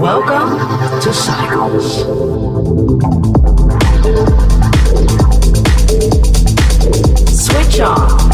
Welcome to Cycles. Switch on.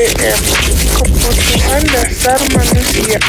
KDM Kebutuhan Dasar Manusia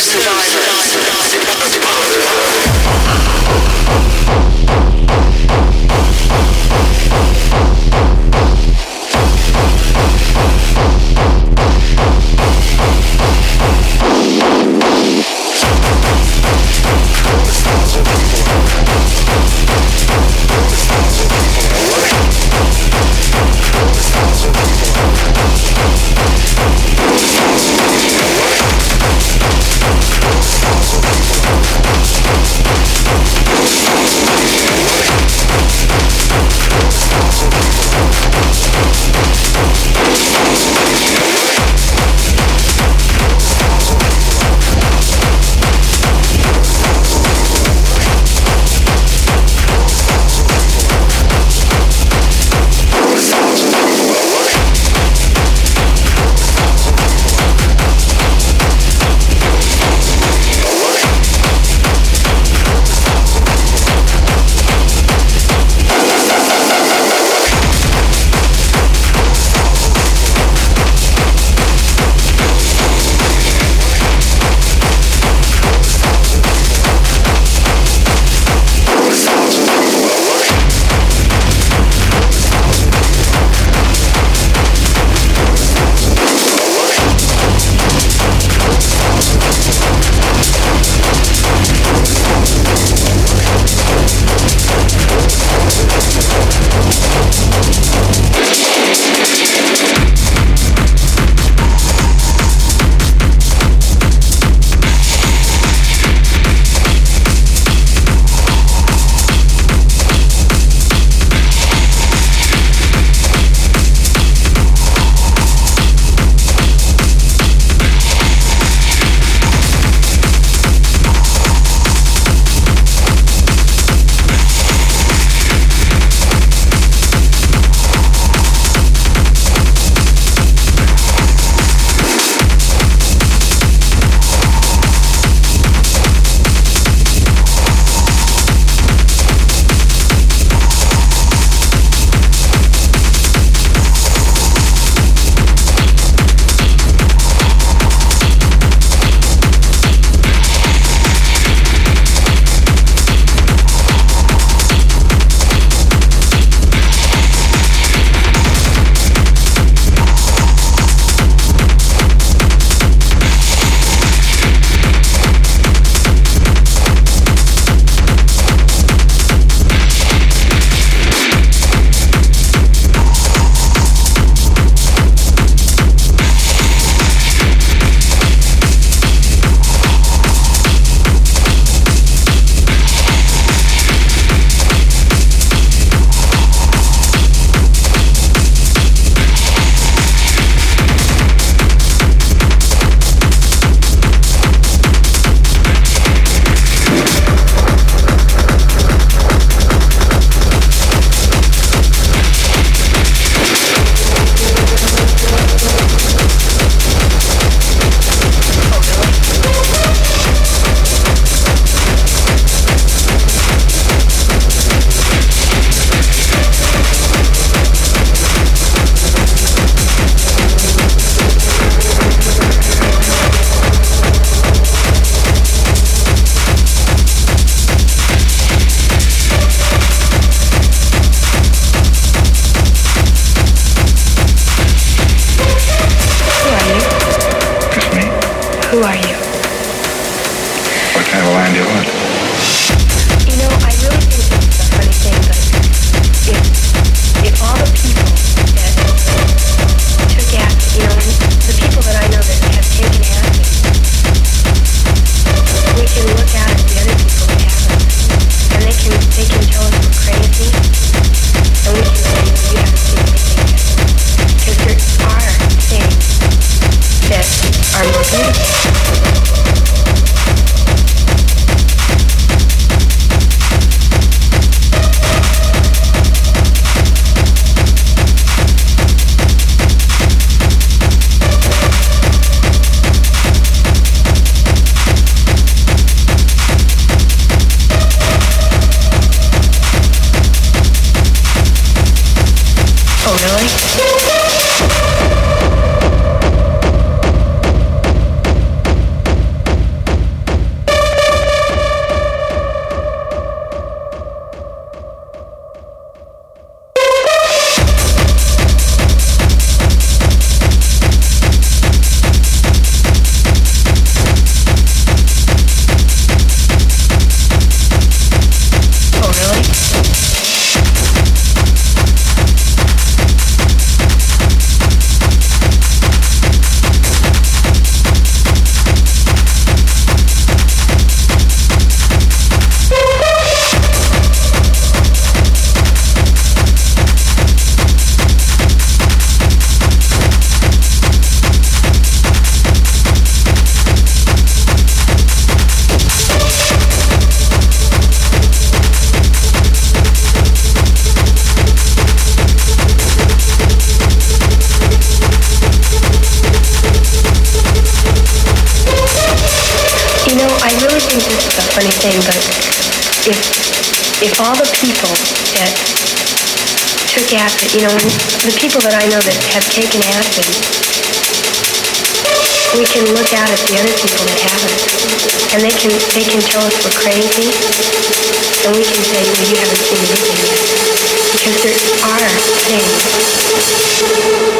survivors. You know, the people that I know that have taken acid, we can look out at the other people that haven't, and they can they can tell us we're crazy, and we can say, well, you haven't seen anything yet, because there are things.